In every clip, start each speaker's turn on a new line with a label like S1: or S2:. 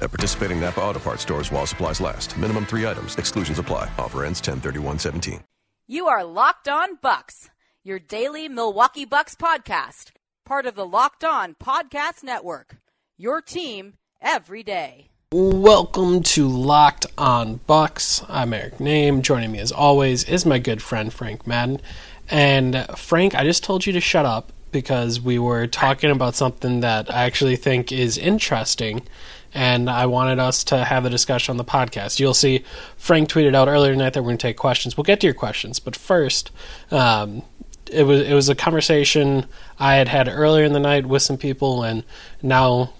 S1: At participating Napa Auto Parts stores while supplies last. Minimum three items. Exclusions apply. Offer ends 103117.
S2: You are Locked On Bucks, your daily Milwaukee Bucks podcast, part of the Locked On Podcast Network. Your team every day.
S3: Welcome to Locked On Bucks. I'm Eric Nehm. Joining me as always is my good friend Frank Madden. And Frank, I just told you to shut up because we were talking about something that I actually think is interesting and I wanted us to have a discussion on the podcast. You'll see Frank tweeted out earlier tonight that we're going to take questions. We'll get to your questions, but first, um, it was it was a conversation I had had earlier in the night with some people, and now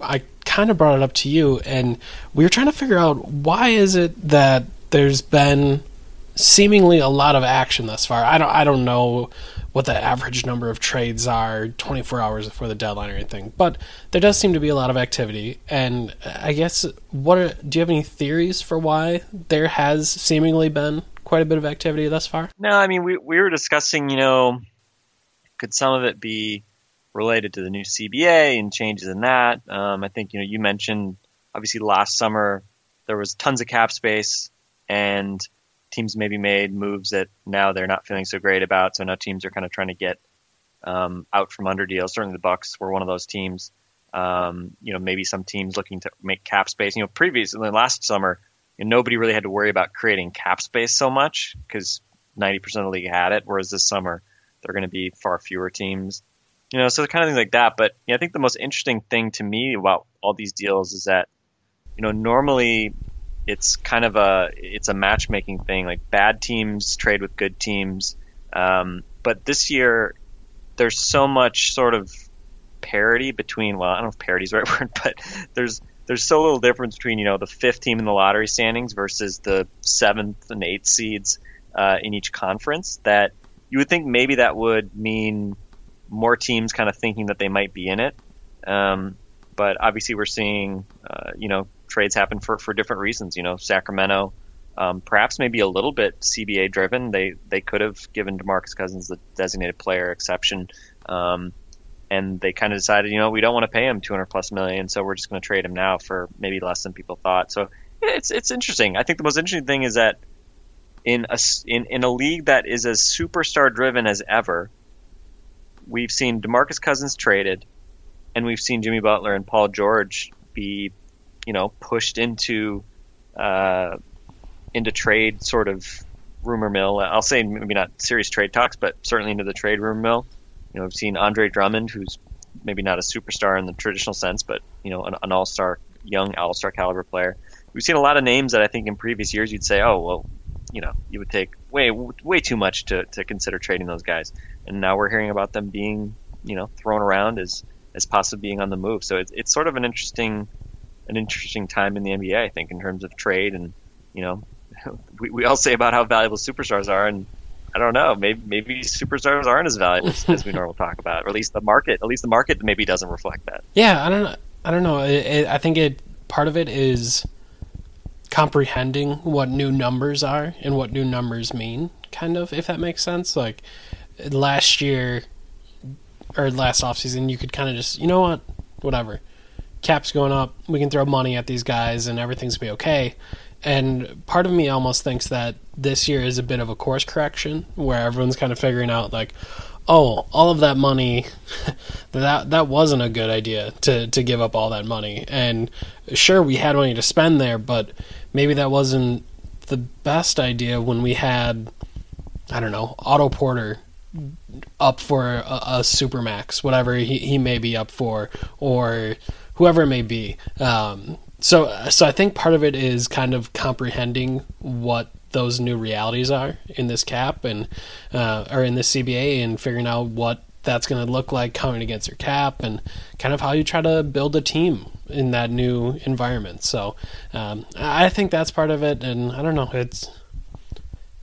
S3: I kind of brought it up to you, and we were trying to figure out why is it that there's been seemingly a lot of action thus far. I don't I don't know what the average number of trades are 24 hours before the deadline or anything, but there does seem to be a lot of activity. And I guess what are, do you have any theories for why there has seemingly been quite a bit of activity thus far?
S4: No, I mean we we were discussing, you know, could some of it be related to the new CBA and changes in that? Um, I think you know you mentioned obviously last summer there was tons of cap space and teams maybe made moves that now they're not feeling so great about. So now teams are kind of trying to get um, out from under deals. Certainly the Bucks were one of those teams. Um, you know, maybe some teams looking to make cap space. You know, previously last summer, you know, nobody really had to worry about creating cap space so much because 90% of the league had it. Whereas this summer, there are going to be far fewer teams. You know, so kind of things like that. But you know, I think the most interesting thing to me about all these deals is that, you know, normally it's kind of a it's a matchmaking thing. Like bad teams trade with good teams, um, but this year there's so much sort of parity between. Well, I don't know if parity is the right word, but there's there's so little difference between you know the fifth team in the lottery standings versus the seventh and eighth seeds uh, in each conference that you would think maybe that would mean more teams kind of thinking that they might be in it. Um, but obviously, we're seeing uh, you know trades happen for, for different reasons. You know, Sacramento, um, perhaps maybe a little bit CBA driven. They they could have given DeMarcus Cousins the designated player exception, um, and they kind of decided, you know, we don't want to pay him 200 plus million, so we're just going to trade him now for maybe less than people thought. So it's it's interesting. I think the most interesting thing is that in a in, in a league that is as superstar driven as ever, we've seen DeMarcus Cousins traded, and we've seen Jimmy Butler and Paul George be you know, pushed into uh, into trade sort of rumor mill. I'll say maybe not serious trade talks, but certainly into the trade rumor mill. You know, we've seen Andre Drummond, who's maybe not a superstar in the traditional sense, but you know, an, an all-star, young all-star caliber player. We've seen a lot of names that I think in previous years you'd say, oh well, you know, you would take way way too much to, to consider trading those guys, and now we're hearing about them being, you know, thrown around as as possibly being on the move. So it's it's sort of an interesting an interesting time in the NBA, I think, in terms of trade. And, you know, we, we all say about how valuable superstars are. And I don't know, maybe, maybe superstars aren't as valuable as we normally talk about, or at least the market, at least the market maybe doesn't reflect that.
S3: Yeah, I don't know. I don't know. It, it, I think it part of it is comprehending what new numbers are and what new numbers mean, kind of, if that makes sense. Like last year or last offseason, you could kind of just, you know what, whatever cap's going up, we can throw money at these guys and everything's gonna be okay. And part of me almost thinks that this year is a bit of a course correction where everyone's kind of figuring out like, oh, all of that money that that wasn't a good idea to to give up all that money. And sure we had money to spend there, but maybe that wasn't the best idea when we had I don't know, Otto Porter up for a, a supermax, whatever he, he may be up for, or whoever it may be. Um, so, so I think part of it is kind of comprehending what those new realities are in this cap and uh, or in this CBA and figuring out what that's going to look like coming against your cap and kind of how you try to build a team in that new environment. So um, I think that's part of it, and I don't know. It's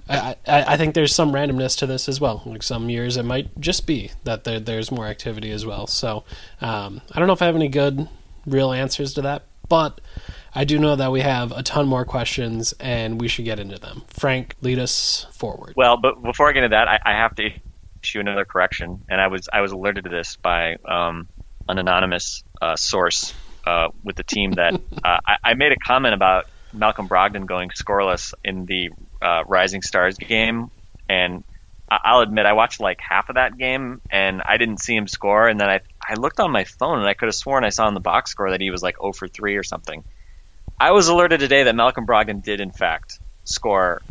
S3: I, I, think there's some randomness to this as well. Like some years, it might just be that there, there's more activity as well. So um, I don't know if I have any good, real answers to that, but I do know that we have a ton more questions, and we should get into them. Frank, lead us forward.
S4: Well, but before I get into that, I, I have to issue another correction, and I was I was alerted to this by um, an anonymous uh, source uh, with the team that uh, I, I made a comment about Malcolm Brogdon going scoreless in the uh, Rising Stars game, and I- I'll admit I watched like half of that game and I didn't see him score, and then I I looked on my phone and I could have sworn I saw in the box score that he was like 0 for 3 or something. I was alerted today that Malcolm Brogdon did in fact score,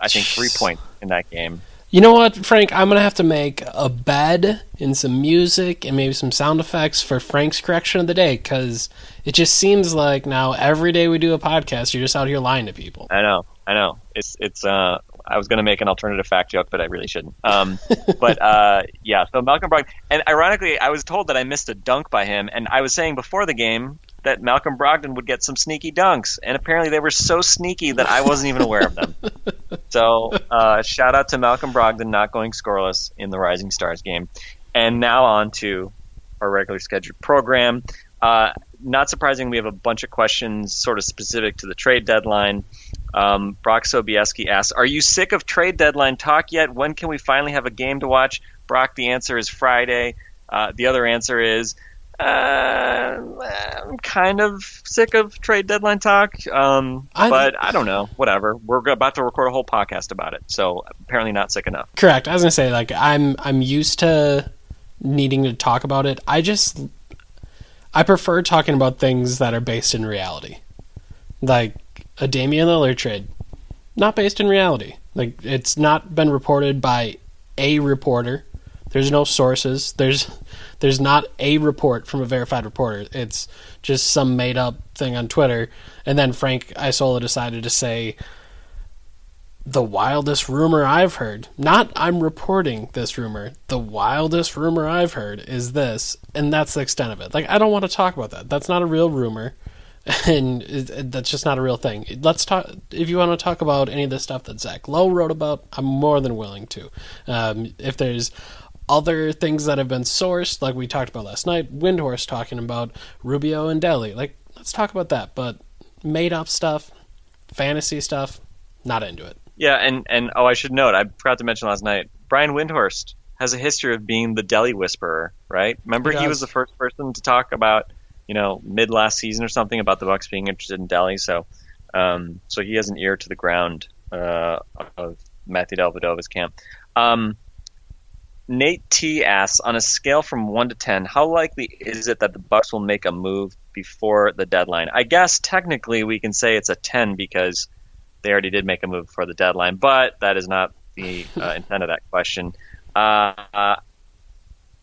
S4: I think three points in that game.
S3: You know what, Frank? I'm gonna have to make a bed and some music and maybe some sound effects for Frank's correction of the day because it just seems like now every day we do a podcast, you're just out here lying to people.
S4: I know, I know. It's it's. Uh, I was going to make an alternative fact joke, but I really shouldn't. Um, but uh, yeah, so Malcolm Brogdon, and ironically, I was told that I missed a dunk by him, and I was saying before the game that Malcolm Brogdon would get some sneaky dunks, and apparently they were so sneaky that I wasn't even aware of them. So uh, shout out to Malcolm Brogdon not going scoreless in the Rising Stars game, and now on to our regular scheduled program. Uh, not surprising, we have a bunch of questions sort of specific to the trade deadline. Um, Brock Sobieski asks, "Are you sick of trade deadline talk yet? When can we finally have a game to watch?" Brock, the answer is Friday. Uh, the other answer is, uh, I'm kind of sick of trade deadline talk, um,
S3: I-
S4: but I don't know. Whatever. We're about to record a whole podcast about it, so apparently not sick enough.
S3: Correct. I was gonna say like I'm I'm used to needing to talk about it. I just I prefer talking about things that are based in reality, like a Damian Lillard trade, not based in reality. Like it's not been reported by a reporter. There's no sources. There's there's not a report from a verified reporter. It's just some made up thing on Twitter. And then Frank Isola decided to say the wildest rumor I've heard. Not I'm reporting this rumor. The wildest rumor I've heard is this, and that's the extent of it. Like I don't want to talk about that. That's not a real rumor, and that's just not a real thing. Let's talk. If you want to talk about any of the stuff that Zach Lowe wrote about, I'm more than willing to. Um, if there's other things that have been sourced, like we talked about last night, Windhorst talking about Rubio and Delly. Like let's talk about that. But made up stuff, fantasy stuff, not into it.
S4: Yeah, and and oh, I should note, I forgot to mention last night, Brian Windhorst has a history of being the Delly whisperer, right? Remember,
S3: He
S4: he, was the first person to talk about, you know, mid last season or something about the Bucks being interested in Delly. So, um, so he has an ear to the ground uh, of Matthew Dellavedova's camp. Um, Nate T asks, on a scale from one to ten, how likely is it that the Bucks will make a move before the deadline? I guess technically we can say it's a ten because they already did make a move for the deadline, but that is not the uh, intent of that question. Uh, uh,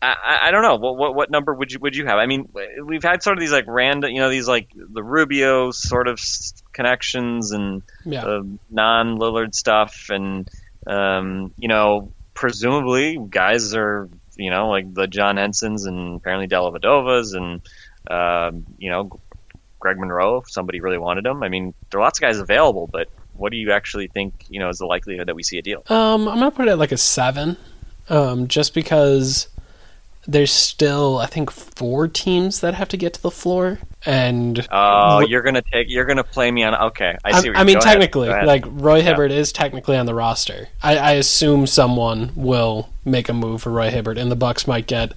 S4: I, I don't know. What, what what number would you would you have? I mean, we've had sort of these like random, you know, these like the Rubio sort of connections and
S3: Yeah.
S4: uh, non Lillard stuff, and um, you know, presumably guys are you know like the John Hensons and apparently Dellavedovas and um, you know Greg Monroe if somebody really wanted him. I mean, there are lots of guys available, but what do you actually think you know is the likelihood that we see a deal?
S3: Um, I'm gonna put it at like a seven, um, just because there's still I think four teams that have to get to the floor, and
S4: Oh, you're gonna take you're gonna play me on. Okay, I see.
S3: I, I mean
S4: ahead,
S3: technically,
S4: ahead.
S3: like Roy
S4: Yeah.
S3: Hibbert is technically on the roster. I, I assume someone will make a move for Roy Hibbert, and the Bucks might get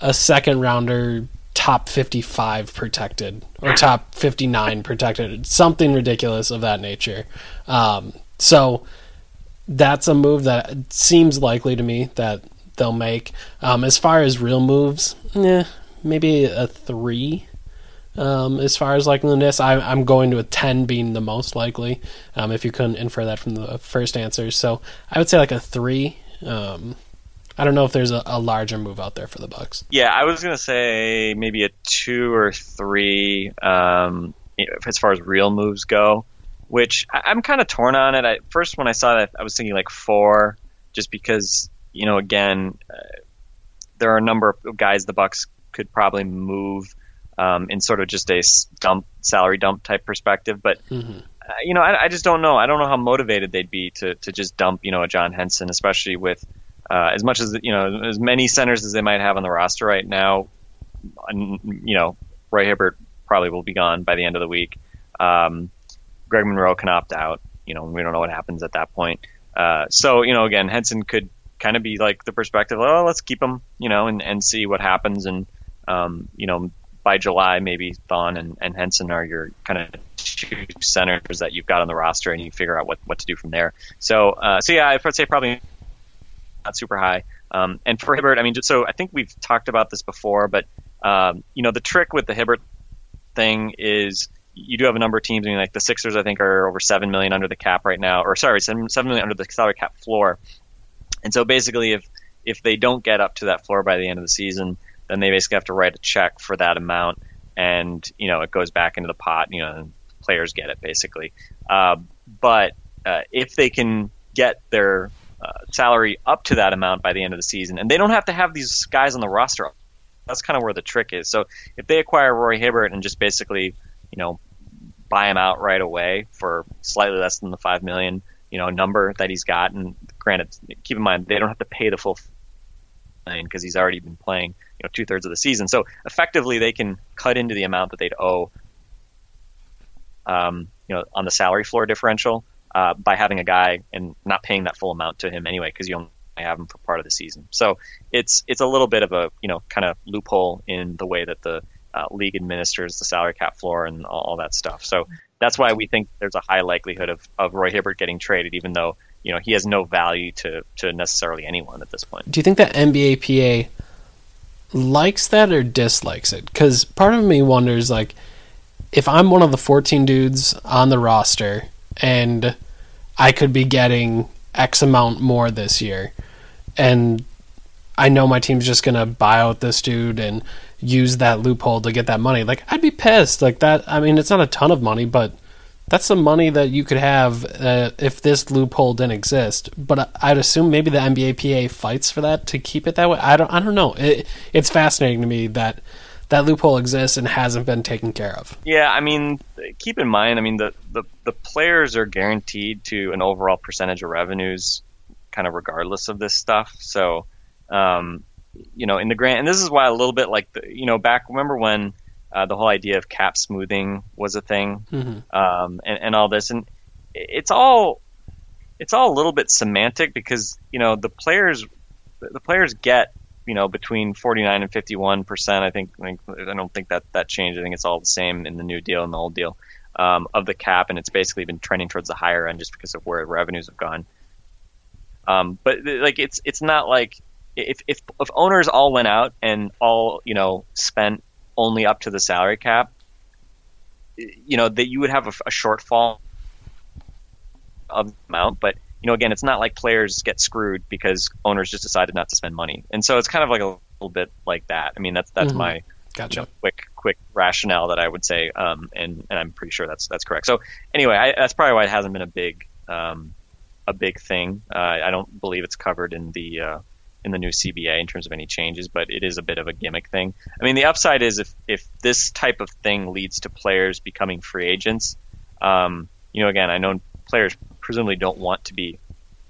S3: a second rounder, top 55 protected or top 59 protected, something ridiculous of that nature. Um, so that's a move that seems likely to me that they'll make. Um, as far as real moves, eh, maybe a three. Um, as far as likeliness, I, I'm going to a 10 being the most likely, um, if you couldn't infer that from the first answer. So I would say like a three. Um, I don't know if there's a, a larger move out there for the Bucks.
S4: Yeah, I was gonna say maybe a two or three um, as far as real moves go. Which I, I'm kind of torn on it. I, first, when I saw that, I was thinking like four, just because you know, again, uh, there are a number of guys the Bucks could probably move um, in sort of just a dump salary dump type perspective. But
S3: Mhm.
S4: you know, I, I just don't know. I don't know how motivated they'd be to to just dump, you know, a John Henson, especially with uh, as much as you know, as many centers as they might have on the roster right now. You know, Roy Hibbert probably will be gone by the end of the week. Um, Greg Monroe can opt out. You know, we don't know what happens at that point. Uh, so you know, again, Henson could kind of be like the perspective. Oh, let's keep him, you know, and, and see what happens. And um, you know, by July, maybe Thon and, and Henson are your kind of two centers that you've got on the roster, and you figure out what, what to do from there. So, uh, so yeah, I would say probably not super high. Um, and for Hibbert, I mean, just, so I think we've talked about this before, but um, you know, the trick with the Hibbert thing is you do have a number of teams. I mean, like the Sixers, I think are over seven million under the cap right now, or sorry, seven million under the salary cap floor. And so basically, if if they don't get up to that floor by the end of the season, then they basically have to write a check for that amount, and you know it goes back into the pot. You know, and players get it basically. Uh, but uh, if they can get their uh, salary up to that amount by the end of the season, and they don't have to have these guys on the roster. That's kind of where the trick is. So if they acquire Roy Hibbert and just basically, you know, buy him out right away for slightly less than the five million, you know, number that he's got, and granted, keep in mind they don't have to pay the full fine because he's already been playing, you know, two thirds of the season. So effectively, they can cut into the amount that they'd owe, um, you know, on the salary floor differential uh, by having a guy and not paying that full amount to him anyway, because you only have him for part of the season. So it's it's a little bit of a you know kind of loophole in the way that the uh, league administers the salary cap floor and all, all, that stuff. So that's why we think there's a high likelihood of, of Roy Hibbert getting traded, even though you know he has no value to to necessarily anyone at this point.
S3: Do you think that NBA PA likes that or dislikes it? Because part of me wonders like if I'm one of the 14 dudes on the roster and I could be getting X amount more this year, and I know my team's just gonna buy out this dude and use that loophole to get that money. Like I'd be pissed. Like that. I mean, it's not a ton of money, but that's some money that you could have uh, if this loophole didn't exist. But I'd assume maybe the NBA PA fights for that to keep it that way. I don't. I don't know. It, it's fascinating to me that that loophole exists and hasn't been taken care of.
S4: Yeah, I mean, keep in mind, I mean, the, the, the players are guaranteed to an overall percentage of revenues, kind of regardless of this stuff. So, um, you know, in the grant, and this is why a little bit like the, you know, back remember when uh, the whole idea of cap smoothing was a thing, mm-hmm. um, and, and all this, and it's all it's all a little bit semantic because you know the players the players get you know between 49 and 51 percent. I think I don't think that that changed. I think it's all the same in the new deal and the old deal um, of the cap, and it's basically been trending towards the higher end just because of where revenues have gone. Um, but like it's it's not like if, if if owners all went out and all you know spent only up to the salary cap, you know that you would have a, a shortfall of amount. But you know, again, it's not like players get screwed because owners just decided not to spend money, and so it's kind of like a little bit like that. I mean, that's that's mm-hmm. my
S3: gotcha.
S4: you know, quick quick rationale that I would say, um, and and I'm pretty sure that's that's correct. So anyway, I, that's probably why it hasn't been a big um, a big thing. Uh, I don't believe it's covered in the uh, in the new CBA in terms of any changes, but it is a bit of a gimmick thing. I mean, the upside is if if this type of thing leads to players becoming free agents, um, you know, again, I know players presumably don't want to be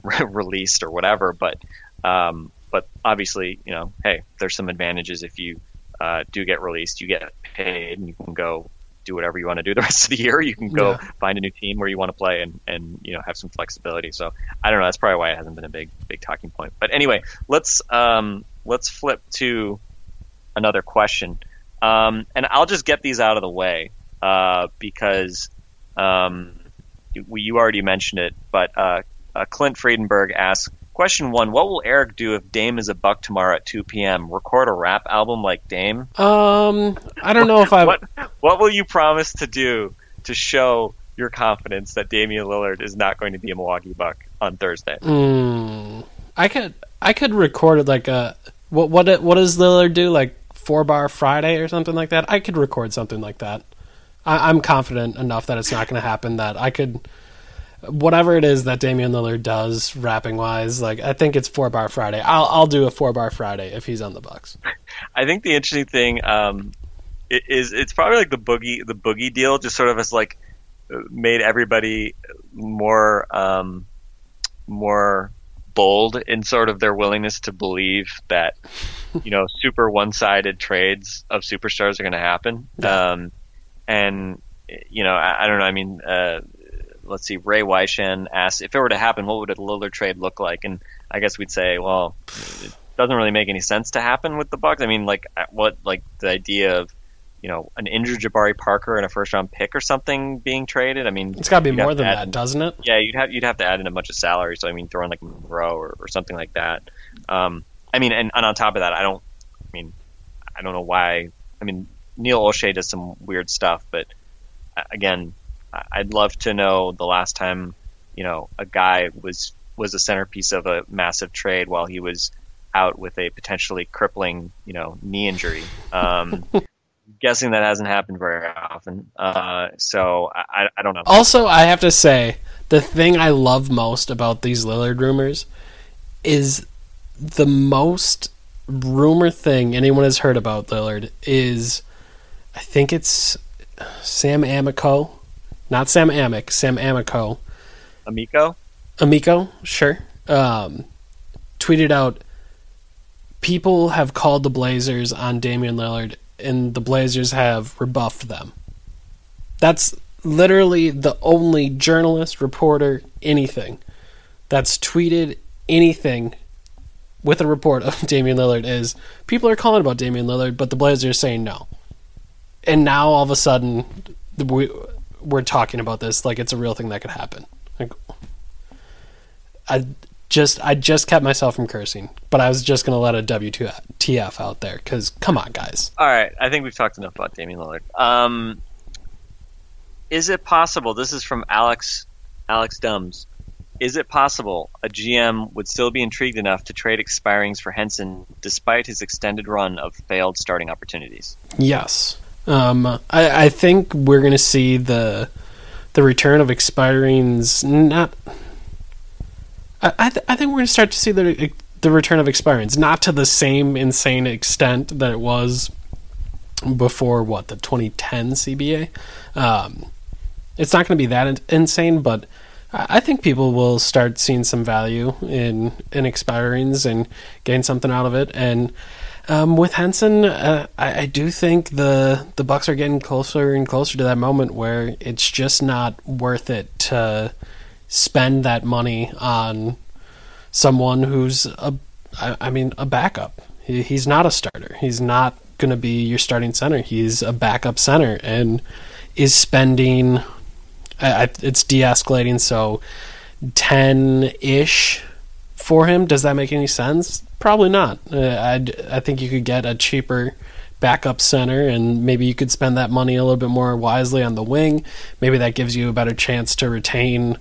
S4: released or whatever, but um, but obviously, you know, hey, there's some advantages if you uh, do get released, you get paid, and you can go do whatever you want to do the rest of the year. You can go yeah. find a new team where you want to play and, and you know have some flexibility. So I don't know. That's probably why it hasn't been a big big talking point. But anyway, let's um, let's flip to another question, um, and I'll just get these out of the way uh, because um, we, you already mentioned it. But uh, uh, Clint Friedenberg asks, Question one: What will Eric do if Dame is a buck tomorrow at 2 p.m.? Record a rap album like Dame?
S3: Um, I don't know if I.
S4: what What will you promise to do to show your confidence that Damian Lillard is not going to be a Milwaukee Buck on Thursday?
S3: Mm, I could I could record it like a what what what does Lillard do like four bar Friday or something like that? I could record something like that. I, I'm confident enough that it's not going to happen that I could whatever it is that Damian Lillard does rapping wise, like I think it's four bar Friday. I'll I'll do a four bar Friday if he's on the Bucks.
S4: I think the interesting thing um, is it's probably like the boogie the boogie deal, just sort of as like made everybody more um, more bold in sort of their willingness to believe that you know super one-sided trades of superstars are going to happen.
S3: Yeah.
S4: Um, and you know, I, I don't know. I mean, uh, let's see. Ray Weishan asked if it were to happen, what would a Lillard trade look like? And I guess we'd say, well, it doesn't really make any sense to happen with the Bucks. I mean, like what, like the idea of you know an injured Jabari Parker and a first-round pick or something being traded. I mean,
S3: It's got to be more than that,
S4: in-
S3: doesn't it?
S4: yeah, you'd have you'd have to add in a bunch of salary. So I mean, throw in like Monroe or, or something like that. Um, I mean, and, and on top of that, I don't. I mean, I don't know why. I mean, Neil Olshey does some weird stuff, but uh, again, I'd love to know the last time you know a guy was was a centerpiece of a massive trade while he was out with a potentially crippling you know knee injury. Um, guessing that hasn't happened very often. Uh, so I, I- don't know.
S3: Also, I have to say, the thing I love most about these Lillard rumors is the most rumor thing anyone has heard about Lillard is I think it's Sam Amico, not Sam Amick, Sam Amico,
S4: Amico.
S3: Amico, sure, um, tweeted out people have called the Blazers on Damian Lillard and the Blazers have rebuffed them. That's literally the only journalist, reporter, anything that's tweeted anything with a report of Damian Lillard is people are calling about Damian Lillard, but the Blazers are saying no. And now all of a sudden we, we're talking about this like it's a real thing that could happen. Like, I just I just kept myself from cursing, but I was just gonna let a WTF out there because come on, guys.
S4: All right, I think we've talked enough about Damian Lillard. Um, is it possible? This is from Alex Alex Dumbs. Is it possible a GM would still be intrigued enough to trade expirings for Henson despite his extended run of failed starting opportunities?
S3: Yes, um, I, I think we're gonna see the the return of expirings. Not, I I, th- I think we're gonna start to see the the return of expirings, not to the same insane extent that it was before what the 2010 CBA. Um, it's not going to be that in- insane, but I think people will start seeing some value in in expirings and gain something out of it. And um, with Henson, uh, I, I do think the the Bucks are getting closer and closer to that moment where it's just not worth it to spend that money on someone who's a, I, I mean, a backup. He, he's not a starter. He's not going to be your starting center. He's a backup center and is spending. I, it's de-escalating, so ten ish for him. Does that make any sense? Probably not. Uh, I I think you could get a cheaper backup center, and maybe you could spend that money a little bit more wisely on the wing. Maybe that gives you a better chance to retain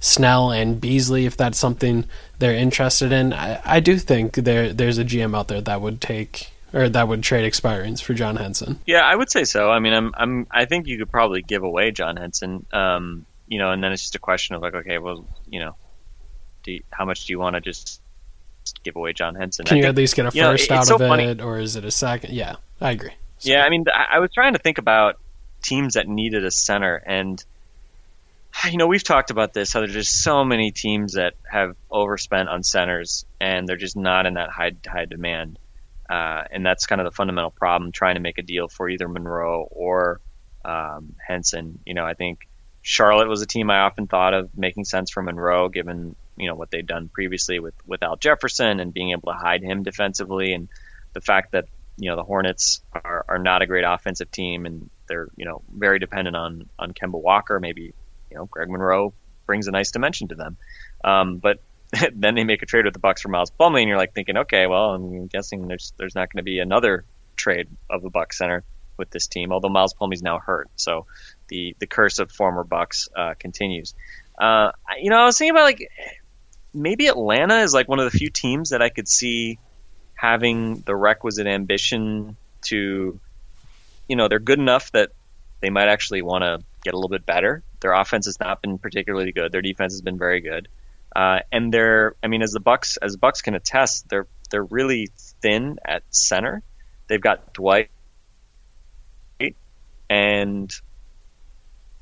S3: Snell and Beasley if that's something they're interested in. I, I do think there there's a GM out there that would take or that would trade expirings for John Henson.
S4: Yeah, I would say so. I mean, I'm, I'm, I think you could probably give away John Henson. Um, you know, and then it's just a question of like, okay, well, you know, you, how much do you want to just give away John Henson?
S3: Can
S4: I
S3: you
S4: think-
S3: at least get a
S4: know,
S3: first
S4: it-
S3: out
S4: so
S3: of it, or is it a second? Yeah, I agree. So-
S4: Yeah, I mean, I, I was trying to think about teams that needed a center, and you know, we've talked about this. How there's just so many teams that have overspent on centers, and they're just not in that high high demand. Uh, and that's kind of the fundamental problem. Trying to make a deal for either Monroe or um, Henson. You know, I think Charlotte was a team I often thought of making sense for Monroe, given you know what they'd done previously with Al Jefferson and being able to hide him defensively, and the fact that you know the Hornets are, are not a great offensive team, and they're you know very dependent on on Kemba Walker. Maybe you know Greg Monroe brings a nice dimension to them, um, but then they make a trade with the Bucks for Miles Plumlee, and you're like thinking, okay, well, I'm guessing there's there's not going to be another trade of a Bucks center with this team, although Miles Plumlee's now hurt, so the the curse of former Bucks uh, continues. Uh, you know, I was thinking about like maybe Atlanta is like one of the few teams that I could see having the requisite ambition to, you know, they're good enough that they might actually want to get a little bit better. Their offense has not been particularly good. Their defense has been very good. Uh, and they're, I mean, as the Bucks, as Bucks can attest, they're they're really thin at center. They've got Dwight, and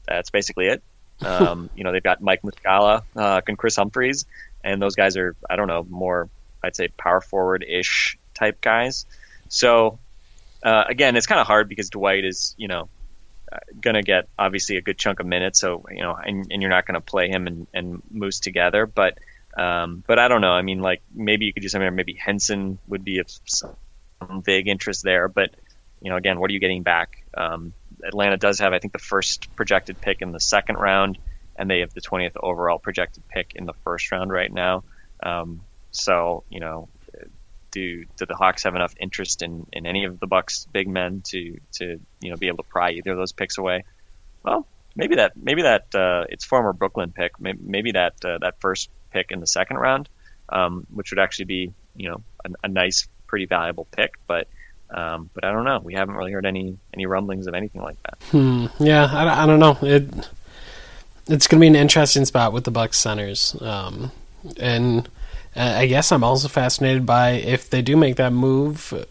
S4: that's basically it. Um, you know, they've got Mike Muscala uh, and Kris Humphries, and those guys are I don't know more I'd say power forward ish type guys. So uh, again, it's kind of hard because Dwight is you know uh, gonna get obviously a good chunk of minutes, so you know, and, and you're not gonna play him and, and Moose together, but. Um, but I don't know. I mean, like maybe you could do something. Maybe Henson would be of some vague interest there. But you know, again, what are you getting back? Um, Atlanta does have, I think, the first projected pick in the second round, and they have the 20th overall projected pick in the first round right now. Um, so, you know, do do the Hawks have enough interest in, in any of the Bucks big men to to you know be able to pry either of those picks away? Well, maybe that maybe that uh, it's former Brooklyn pick, maybe, maybe that uh, that first pick in the second round, um, which would actually be you know a, a nice, pretty valuable pick, but. Um, but I don't know. We haven't really heard any any rumblings of anything like that.
S3: Hmm. Yeah, I, I don't know. It it's going to be an interesting spot with the Bucks centers, um, and uh, I guess I'm also fascinated by if they do make that move.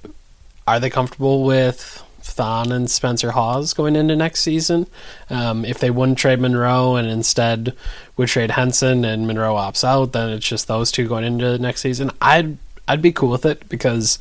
S3: Are they comfortable with Thon and Spencer Hawes going into next season? Um, if they wouldn't trade Monroe and instead would trade Henson and Monroe opts out, then it's just those two going into next season. I'd I'd be cool with it because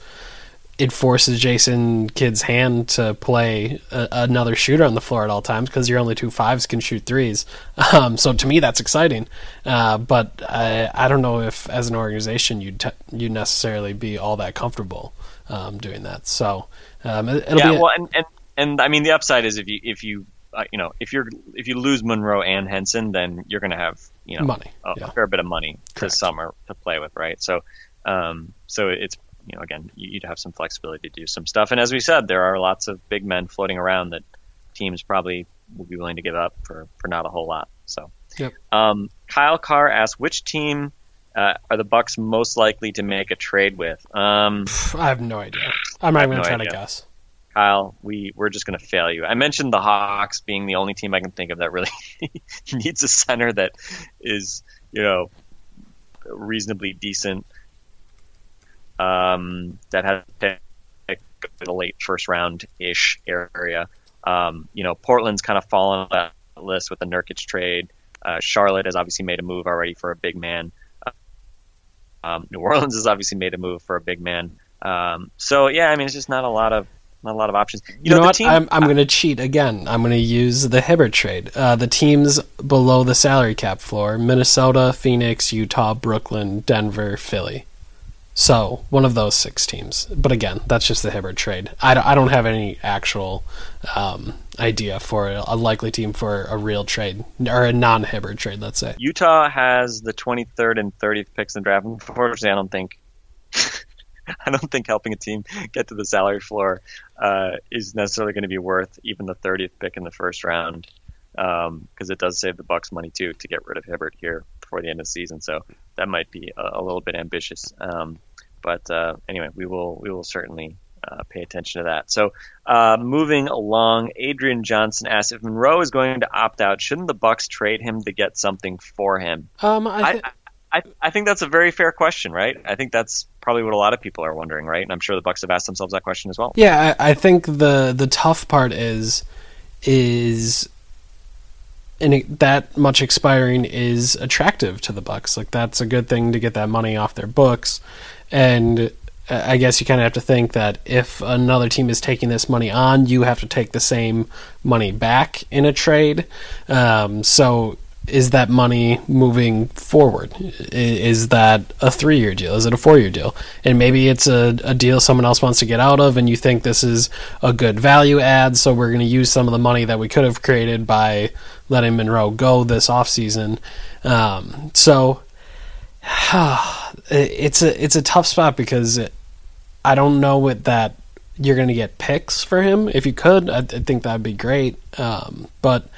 S3: it forces Jason Kidd's hand to play a, another shooter on the floor at all times because your only two fives can shoot threes. Um, so to me, that's exciting. Uh, but I, I don't know if, as an organization, you'd t- you necessarily be all that comfortable um, doing that. So um, it, will
S4: yeah,
S3: be. A-
S4: well, and, and and I mean the upside is if you if you uh, you know if you're if you lose Monroe and Henson, then you're going to have you know
S3: Money,
S4: a,
S3: yeah.
S4: a fair bit of money
S3: Correct.
S4: this summer to play with, right? So um, so it's you know again you- you'd have some flexibility to do some stuff, and as we said, there are lots of big men floating around that teams probably will be willing to give up for for not a whole lot. So
S3: Yep.
S4: um, Kyle Carr asks which team. Uh, are the Bucks most likely to make a trade with? Um,
S3: I have no idea. I'm not even
S4: no
S3: to
S4: idea.
S3: to guess.
S4: Kyle, we we're just going to fail you. I mentioned the Hawks being the only team I can think of that really needs a center that is, you know, reasonably decent. Um, that has the late first round ish area. Um, you know, Portland's kind of fallen on that list with the Nurkic trade. Uh, Charlotte has obviously made a move already for a big man. Um, New Orleans has obviously made a move for a big man. Um, so yeah, I mean, it's just not a lot of not a lot of options. You,
S3: You, know,
S4: the
S3: what?
S4: team-
S3: I'm, I'm going to cheat again. I'm going to use the Hibbert trade. Uh, the teams below the salary cap floor Minnesota, Phoenix, Utah, Brooklyn, Denver, Philly. So, one of those six teams. But again, that's just the Hibbert trade. I I don't have any actual um, idea for a, likely team for a real trade, or a non Hibbert trade, let's say.
S4: Utah has the 23rd and 30th picks in the draft. Unfortunately, I don't think I don't think helping a team get to the salary floor uh, is necessarily going to be worth even the 30th pick in the first round because it does save the Bucks money too to get rid of Hibbert here before the end of the season. So that might be a, a little bit ambitious. Um, but uh, anyway, we will we will certainly uh, pay attention to that. So uh, moving along, Adrian Johnson asks if Monroe is going to opt out, shouldn't the Bucks trade him to get something for him?
S3: Um, I,
S4: I, I, I think that's a very fair question, right? I think that's probably what a lot of people are wondering, right? And I'm sure the Bucks have asked themselves that question as well.
S3: Yeah, I, I think the the tough part is is and that much expiring is attractive to the Bucks. Like that's a good thing to get that money off their books, and uh, I guess you kind of have to think that if another team is taking this money on, you have to take the same money back in a trade. Um, so is that money moving forward? Is that a three year deal? Is it a four year deal? And maybe it's a, a deal someone else wants to get out of, and you think this is a good value add, so we're going to use some of the money that we could have created by letting Monroe go this offseason. Um, so it's a it's a tough spot because I don't know what that you're going to get picks for him. If you could, I, I think that'd be great. Um, but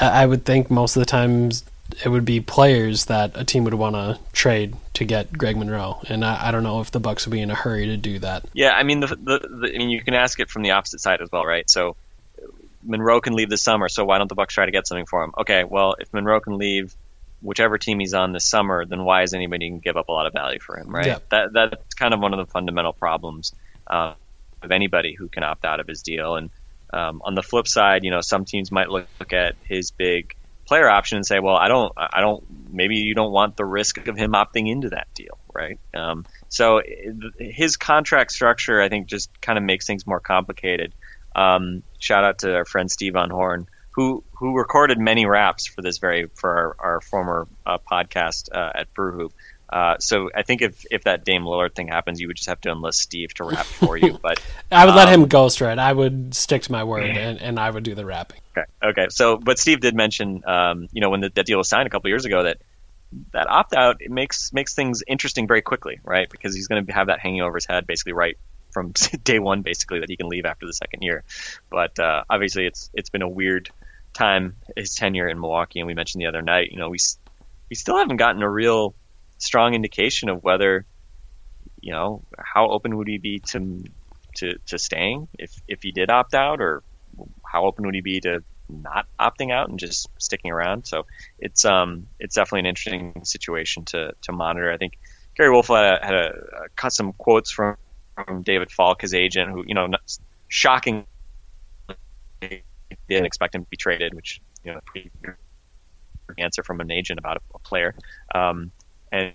S3: I I would think most of the times it would be players that a team would want to trade to get Greg Monroe, and I, I don't know if the Bucks would be in a hurry to do that.
S4: Yeah, I mean, the, the, the I mean, you can ask it from the opposite side as well, right? So Monroe can leave this summer, so why don't the Bucks try to get something for him? Okay, well, if Monroe can leave whichever team he's on this summer, then why is anybody going to give up a lot of value for him, right?
S3: Yeah.
S4: That that's kind of one of the fundamental problems uh, of anybody who can opt out of his deal. And um, on the flip side, you know, some teams might look, look at his big player option and say, well, I don't, I don't, maybe you don't want the risk of him opting into that deal, right? Um, so his contract structure, I think, just kind of makes things more complicated. Um, shout out to our friend Steve Von Horn, who who recorded many raps for this very for our, our former uh, podcast uh, at Brewhoop. Uh, so I think if, if that Dame Lillard thing happens, you would just have to enlist Steve to rap for you. But
S3: I would um, let him ghostwrite. I would stick to my word, and, and I would do the rapping.
S4: Okay. Okay. So, but Steve did mention, um, you know, when the, that deal was signed a couple years ago, that that opt out it makes makes things interesting very quickly, right? Because he's going to have that hanging over his head basically right from day one, basically that he can leave after the second year. But uh, obviously, it's it's been a weird time his tenure in Milwaukee, and we mentioned the other night, you know, we we still haven't gotten a real strong indication of whether, you know, how open would he be to to, to staying if if he did opt out, or how open would he be to not opting out and just sticking around? So it's um it's definitely an interesting situation to to monitor. I think Gery Woelfel had a, had a, a cut some quotes from from David Falk, his agent, who you know shocking didn't expect him to be traded, which you know pretty answer from an agent about a, a player. Um, and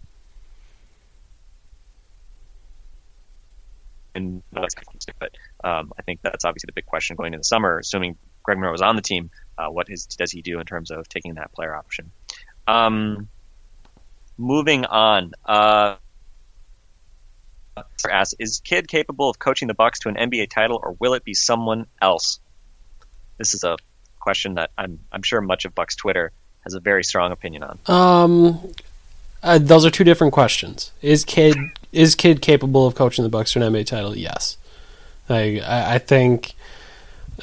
S4: and but um, I think that's obviously the big question going into the summer. Assuming Greg Monroe was on the team, uh, what is, does he do in terms of taking that player option? Um, moving on. Uh, asks, is Kidd capable of coaching the Bucks to an NBA title, or will it be someone else? This is a question that I'm I'm sure much of Bucks Twitter has a very strong opinion on.
S3: Um, uh, those are two different questions. Is Kidd is Kidd capable of coaching the Bucks to an NBA title? Yes. I I think.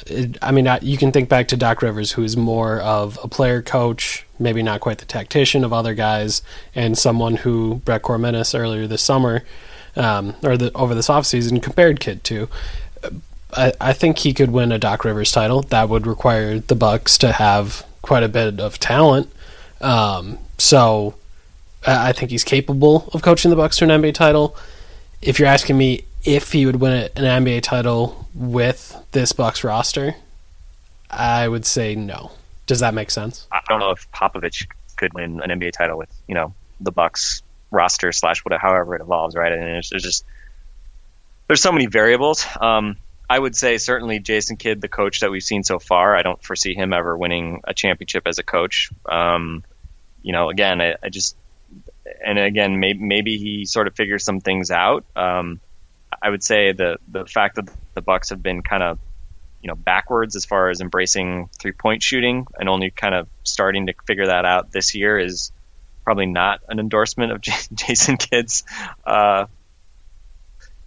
S3: It, I mean, you can think back to Doc Rivers, who is more of a player coach, maybe not quite the tactician of other guys, and someone who Brett Koremenos earlier this summer, um, or the, over this offseason, compared Kidd to. I, I think he could win a Doc Rivers title. That would require the Bucks to have quite a bit of talent. Um, so I think he's capable of coaching the Bucks to an NBA title. If you're asking me if he would win an NBA title with this Bucks roster, I would say no. Does that make sense?
S4: I don't know if Popovich could win an NBA title with you know the Bucks roster slash whatever, however it evolves, right? And there's, just there's so many variables. Um, I would say certainly Jason Kidd, the coach that we've seen so far, I don't foresee him ever winning a championship as a coach. Um, you know, again, I, I, just and again, maybe, maybe he sort of figures some things out. Um, I would say the the fact that the Bucks have been kind of you know backwards as far as embracing three point shooting and only kind of starting to figure that out this year is probably not an endorsement of Jason Kidd's uh,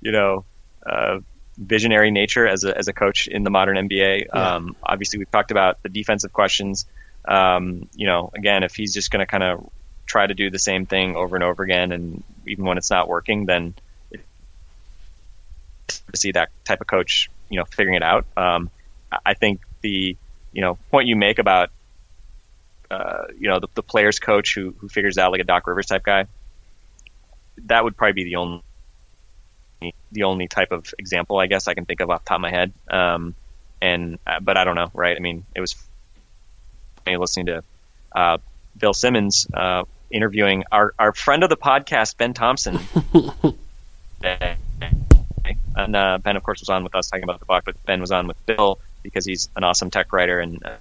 S4: you know uh, visionary nature as a as a coach in the modern NBA. Yeah. Um, obviously, we've talked about the defensive questions. Um, you know, again, if he's just going to kind of try to do the same thing over and over again, and even when it's not working, then to see that type of coach, you know, figuring it out. Um, I think the you know point you make about uh, you know the, the players coach who who figures out like a Doc Rivers type guy, that would probably be the only the only type of example I guess I can think of off the top of my head. Um, and uh, but I don't know, right? I mean, it was me listening to uh, Bill Simmons uh, interviewing our, our friend of the podcast, Ben Thompson. and uh, Ben, of course, was on with us talking about the book, but Ben was on with Bill because he's an awesome tech writer and uh,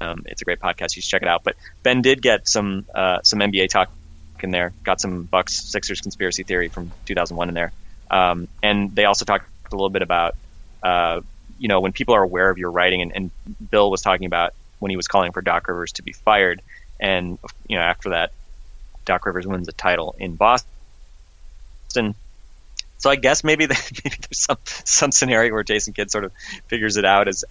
S4: um, it's a great podcast. You should check it out. But Ben did get some uh, some NBA talk in there. Got some Bucks Sixers conspiracy theory from 2001 in there, um, and they also talked a little bit about uh, you know when people are aware of your writing. And, and Bill was talking about when he was calling for Doc Rivers to be fired and you know after that, Doc Rivers wins the title in Boston. So I guess maybe, maybe there's some some scenario where Jason Kidd sort of figures it out as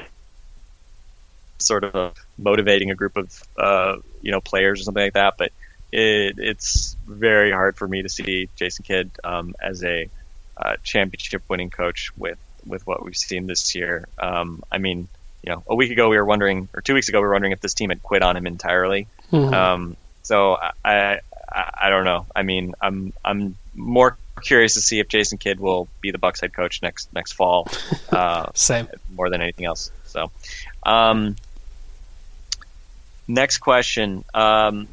S4: sort of motivating a group of uh, you know players or something like that. But it, it's very hard for me to see Jason Kidd um, as a uh, championship winning coach with with what we've seen this year. Um, I mean, you know, a week ago we were wondering, or two weeks ago we were wondering if this team had quit on him entirely. Mm-hmm. Um, so I, I, I don't know. I mean, I'm I'm more curious to see if Jason Kidd will be the Bucks head coach next next fall.
S3: Uh, Same.
S4: More than anything else. So, um, Next question. Um,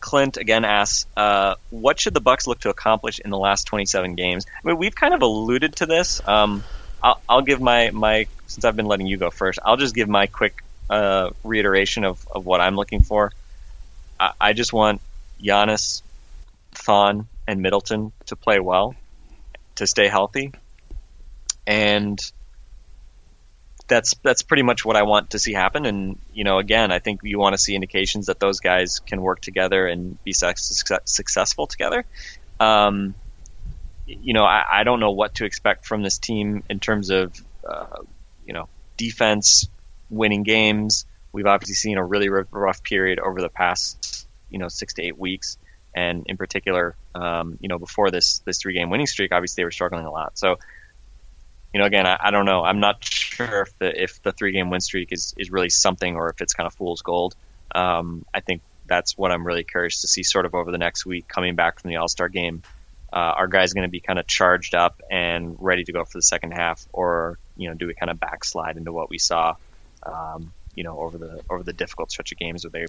S4: Clint again asks, uh, "What should the Bucks look to accomplish in the last 27 games?" I mean, we've kind of alluded to this. Um, I'll, I'll, give my my since I've been letting you go first. I'll just give my quick uh, reiteration of, of what I'm looking for. I, I just want Giannis, Thon, and Middleton to play well, to stay healthy, and that's that's pretty much what I want to see happen. And you know, again, I think you want to see indications that those guys can work together and be successful together. Um, you know, I, I, don't know what to expect from this team in terms of uh, you know defense, winning games. We've obviously seen a really rough period over the past you know six to eight weeks, and in particular, um, you know, before this this three game winning streak, obviously they were struggling a lot. So you know, again, I, I, don't know. I'm not sure if the if the three game win streak is, is really something or if it's kind of fool's gold. Um, I think that's what I'm really curious to see sort of over the next week coming back from the All Star game. Uh, our guys going to be kind of charged up and ready to go for the second half, or you know, do we kind of backslide into what we saw, um, you know, over the over the difficult stretch of games where they,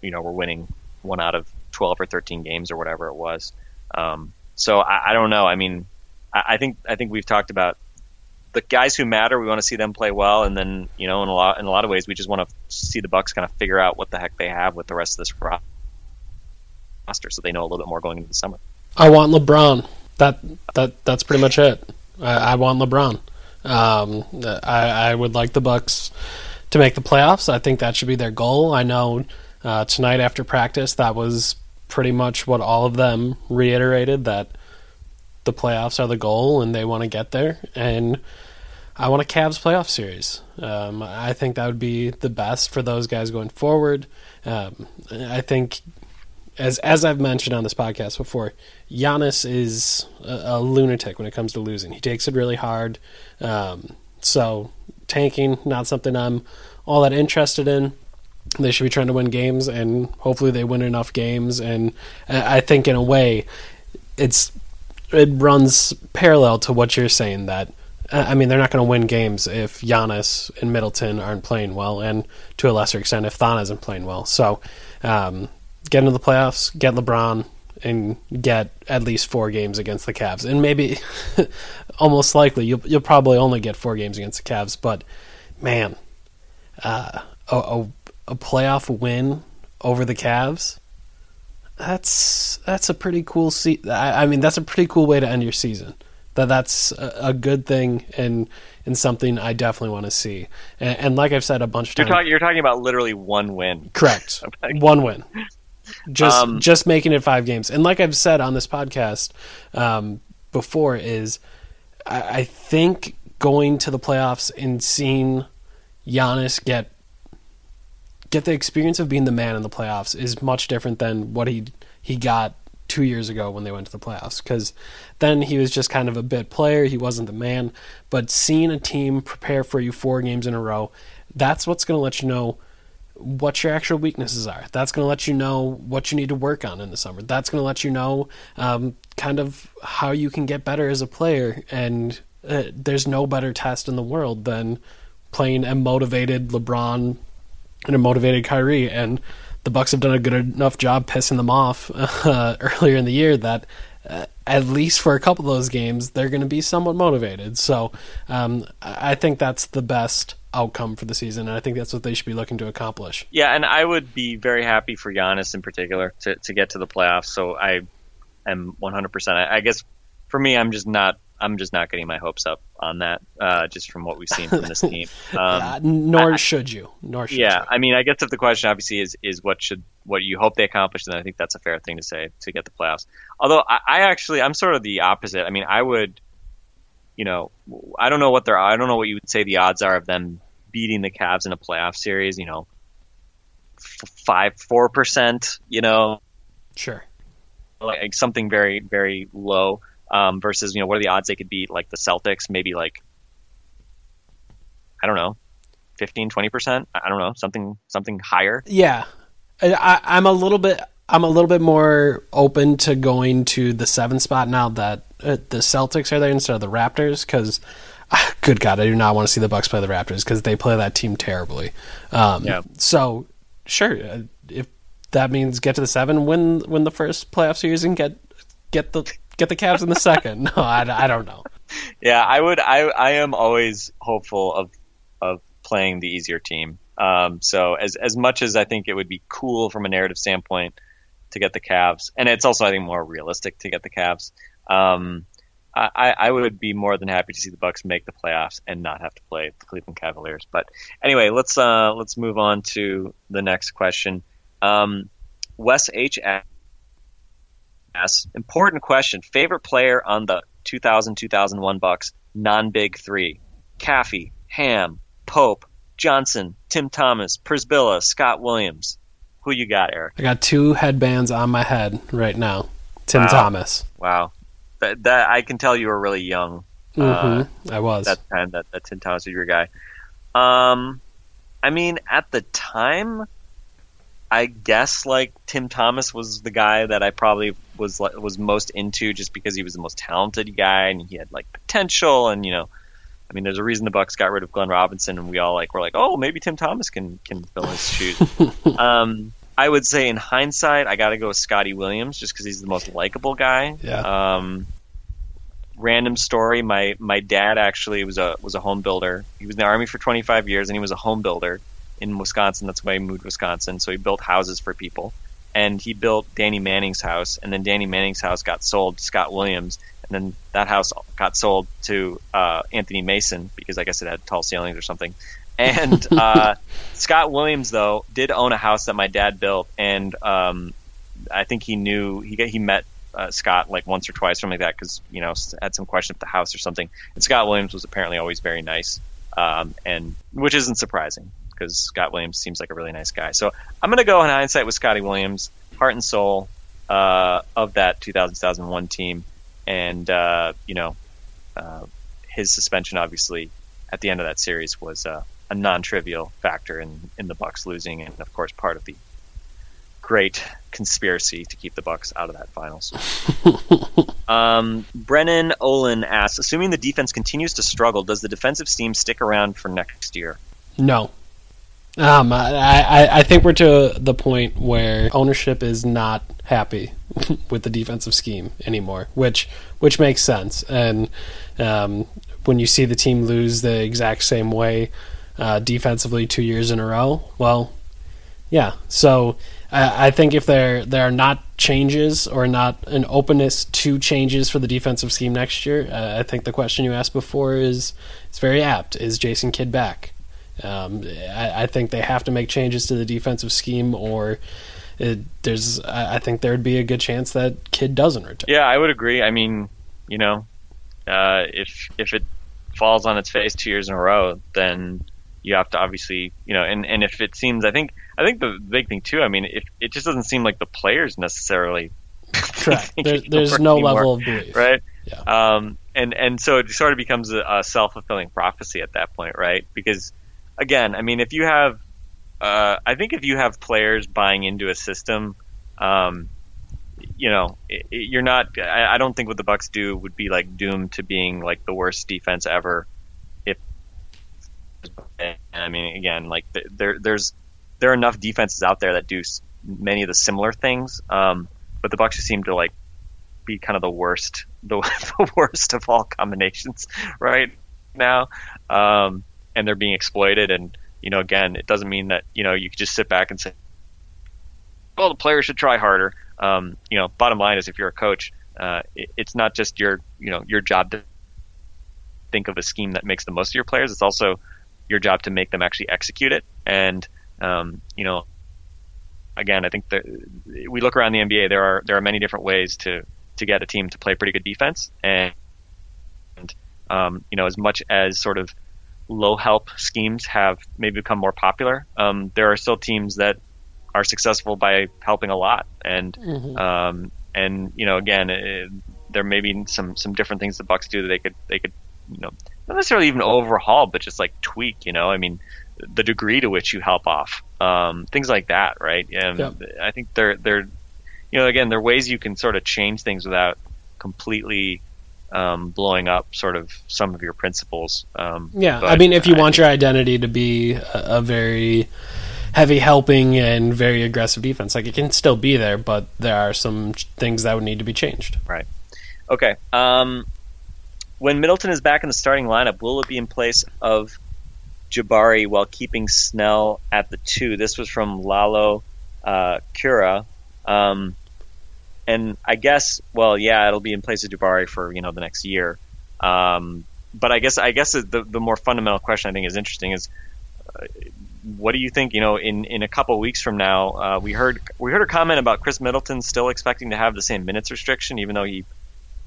S4: you know, were winning one out of 12 or 13 games or whatever it was. Um, so I, I, don't know. I mean, I, I think I think we've talked about the guys who matter, we want to see them play well, and then you know, in a lot in a lot of ways, we just want to see the Bucks kind of figure out what the heck they have with the rest of this roster, so they know a little bit more going into the summer.
S3: I want LeBron. That that that's pretty much it. I, I want LeBron. Um, I, I would like the Bucks to make the playoffs. I think that should be their goal. I know uh, tonight after practice, that was pretty much what all of them reiterated that the playoffs are the goal and they want to get there. And I want a Cavs playoff series. Um, I think that would be the best for those guys going forward. Um, I think, as as I've mentioned on this podcast before, Giannis is a, a lunatic when it comes to losing. He takes it really hard. Um, so tanking, not something I'm all that interested in. They should be trying to win games, and hopefully they win enough games. And I think, in a way, it's it runs parallel to what you're saying that I mean, they're not going to win games if Giannis and Middleton aren't playing well, and to a lesser extent if Thon isn't playing well. So, um, get into the playoffs, get LeBron, and get at least four games against the Cavs, and maybe, almost likely, you'll you'll probably only get four games against the Cavs. But man, uh, a, a, a playoff win over the Cavs that's that's a pretty cool se- I, I, mean that's a pretty cool way to end your season. That that's a, a good thing and and something I definitely want to see. And, and, like I've said a bunch of
S4: you're
S3: times
S4: talking, you're talking about literally one win.
S3: Correct. One win. Just um, just making it five games. And like I've said on this podcast um, before is I, I think going to the playoffs and seeing Giannis get get the experience of being the man in the playoffs is much different than what he he got two years ago when they went to the playoffs. Because then he was just kind of a bit player; he wasn't the man. But seeing a team prepare for you four games in a row, that's what's going to let you know what your actual weaknesses are. That's going to let you know what you need to work on in the summer. That's going to let you know um, kind of how you can get better as a player. And uh, there's no better test in the world than playing a motivated LeBron and a motivated Kyrie. And the Bucks have done a good enough job pissing them off uh, earlier in the year that uh, at least for a couple of those games they're going to be somewhat motivated. So um, I think that's the best outcome for the season, and I think that's what they should be looking to accomplish.
S4: Yeah, and I would be very happy for Giannis in particular to to get to the playoffs. So I am 100%. I, I guess for me, I'm just not I'm just not getting my hopes up on that, uh, just from what we've seen from this team. Um,
S3: yeah, nor I, should you. Nor should
S4: yeah,
S3: you.
S4: I mean, I guess if the question obviously is is what should what you hope they accomplish, then I think that's a fair thing to say to get the playoffs. Although I, I actually I'm sort of the opposite. I mean, I would, you know, I don't know what they're I don't know what you would say the odds are of them beating the Cavs in a playoff series. You know, five four percent. You know,
S3: sure,
S4: like something very very low um, versus you know what are the odds they could beat like the Celtics maybe like I don't know 15 20 percent? I don't know something something higher?
S3: Yeah. I, I'm a little bit I'm a little bit more open to going to the seven spot now that uh, the Celtics are there instead of the Raptors because good God I do not want to see the Bucks play the Raptors because they play that team terribly. Um, yeah. so sure, uh, if that means get to the seven, win win the first playoff series, and get get the get the Cavs in the second. No, I, I don't know.
S4: Yeah, I would. I I am always hopeful of of playing the easier team. Um, so as as much as I think it would be cool from a narrative standpoint to get the Cavs, and it's also I think more realistic to get the Cavs. Um, I, I would be more than happy to see the Bucks make the playoffs and not have to play the Cleveland Cavaliers. But anyway, let's uh, let's move on to the next question. Um, Wes H asks, important question: favorite player on the 2000-2001 Bucks, non-big three: Caffey, Ham, Pope, Johnson, Tim Thomas, Przybilla, Scott Williams. Who you got, Eric?
S3: I got two headbands on my head right now. Tim
S4: Wow.
S3: Thomas.
S4: Wow, that, that I can tell you were really young.
S3: hmm
S4: Uh,
S3: I was.
S4: that time that, that Tim Thomas was your guy. Um, I mean, at the time, I guess like Tim Thomas was the guy that I probably was like, was most into just because he was the most talented guy and he had like potential and you know, I mean, there's a reason the Bucks got rid of Glenn Robinson and we all like were like, oh, maybe Tim Thomas can can fill his shoes. um, I would say in hindsight, I got to go with Scotty Williams just because he's the most likable guy.
S3: Yeah.
S4: Um, random story. My my dad actually was a was a home builder. He was in the army for 25 years, and he was a home builder in Wisconsin. That's why he moved to Wisconsin. So he built houses for people, and he built Danny Manning's house, and then Danny Manning's house got sold to Scott Williams, and then that house got sold to uh, Anthony Mason because I guess it had tall ceilings or something. And uh, Scott Williams though did own a house that my dad built, and um, I think he knew he he met uh, Scott like once or twice, or something like that, because you know had some question at the house or something. And Scott Williams was apparently always very nice, um, and which isn't surprising because Scott Williams seems like a really nice guy. So I'm gonna go in hindsight with Scotty Williams, heart and soul uh, of that 2000-2001 team, and uh, you know uh, his suspension obviously at the end of that series was uh, a non-trivial factor in in the Bucks losing, and of course part of the great conspiracy to keep the Bucks out of that finals. um, Brennan Olin asks, assuming the defense continues to struggle, does the defensive scheme stick around for next year?
S3: No. Um, I, I, think we're to the point where ownership is not happy with the defensive scheme anymore, which which makes sense. And um, when you see the team lose the exact same way uh, defensively two years in a row, well, yeah. So I, I think if there there are not changes or not an openness to changes for the defensive scheme next year, uh, I think the question you asked before is is very apt. Is Jason Kidd back? Um, I, I think they have to make changes to the defensive scheme, or it, there's. I, I think there would be a good chance that Kidd doesn't return.
S4: Yeah, I would agree. I mean, you know, uh, if if it falls on its face two years in a row, then you have to obviously, you know, and, and if it seems, I think, I think the big thing too. I mean, if it just doesn't seem like the players necessarily
S3: Correct. There, there's no
S4: anymore,
S3: level of belief.
S4: right?
S3: Yeah.
S4: Um, and and so it sort of becomes a, a self fulfilling prophecy at that point, right? Because again, I mean, if you have, uh, I think if you have players buying into a system, um, you know, it, it- you're not. I, I don't think what the Bucks do would be like doomed to being like the worst defense ever. If I mean, again, like there there's there are enough defenses out there that do many of the similar things, um, but the Bucks just seem to like be kind of the worst, the, the worst of all combinations right now, um, and they're being exploited. And you know, again, it doesn't mean that you know you could just sit back and say, "Well, the players should try harder." Um, you know, bottom line is, if you're a coach, uh, it, it's not just your you know your job to think of a scheme that makes the most of your players. It's also your job to make them actually execute it. And um, you know, again, I think that we look around the NBA. There are there are many different ways to to get a team to play pretty good defense, and, um, you know, as much as sort of low help schemes have maybe become more popular, um, there are still teams that are successful by helping a lot, and um, and you know, again, it, there may be some some different things the Bucks do that they could they could you know not necessarily even overhaul, but just like tweak. You know, I mean, the degree to which you help off, um, things like that, right? And
S3: Yeah.
S4: I think they're they're you know again there are ways you can sort of change things without completely um, blowing up sort of some of your principles. Um,
S3: Yeah,
S4: but
S3: I mean, if you
S4: I
S3: want your identity to be a, a very heavy helping and very aggressive defense. Like it can still be there, but there are some ch- things that would need to be changed.
S4: Right. Okay. Um, when Middleton is back in the starting lineup, will it be in place of Jabari while keeping Snell at the two? This was from Lalo uh, Cura. Um, and I guess, well, yeah, it'll be in place of Jabari for you know the next year. Um, but I guess I guess the the more fundamental question I think is interesting is, uh, what do you think? You know, in, in a couple weeks from now, uh, we heard we heard a comment about Khris Middleton still expecting to have the same minutes restriction, even though he,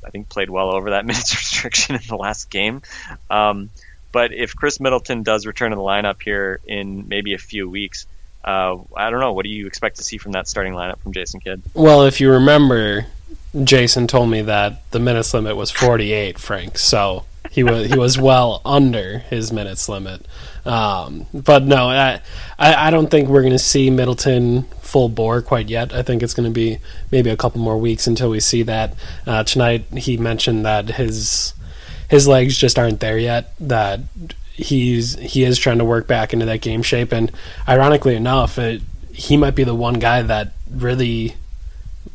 S4: I think, played well over that minutes restriction in the last game. Um, but if Khris Middleton does return to the lineup here in maybe a few weeks, uh, I don't know. What do you expect to see from that starting lineup from Jason Kidd?
S3: Well, if you remember, Jason told me that the minutes limit was 48, Frank. So he was he was well under his minutes limit. Um, but no, I, I don't think we're going to see Middleton full bore quite yet. I think it's going to be maybe a couple more weeks until we see that. Uh, tonight he mentioned that his his legs just aren't there yet. That he's he is trying to work back into that game shape, and ironically enough, it, he might be the one guy that really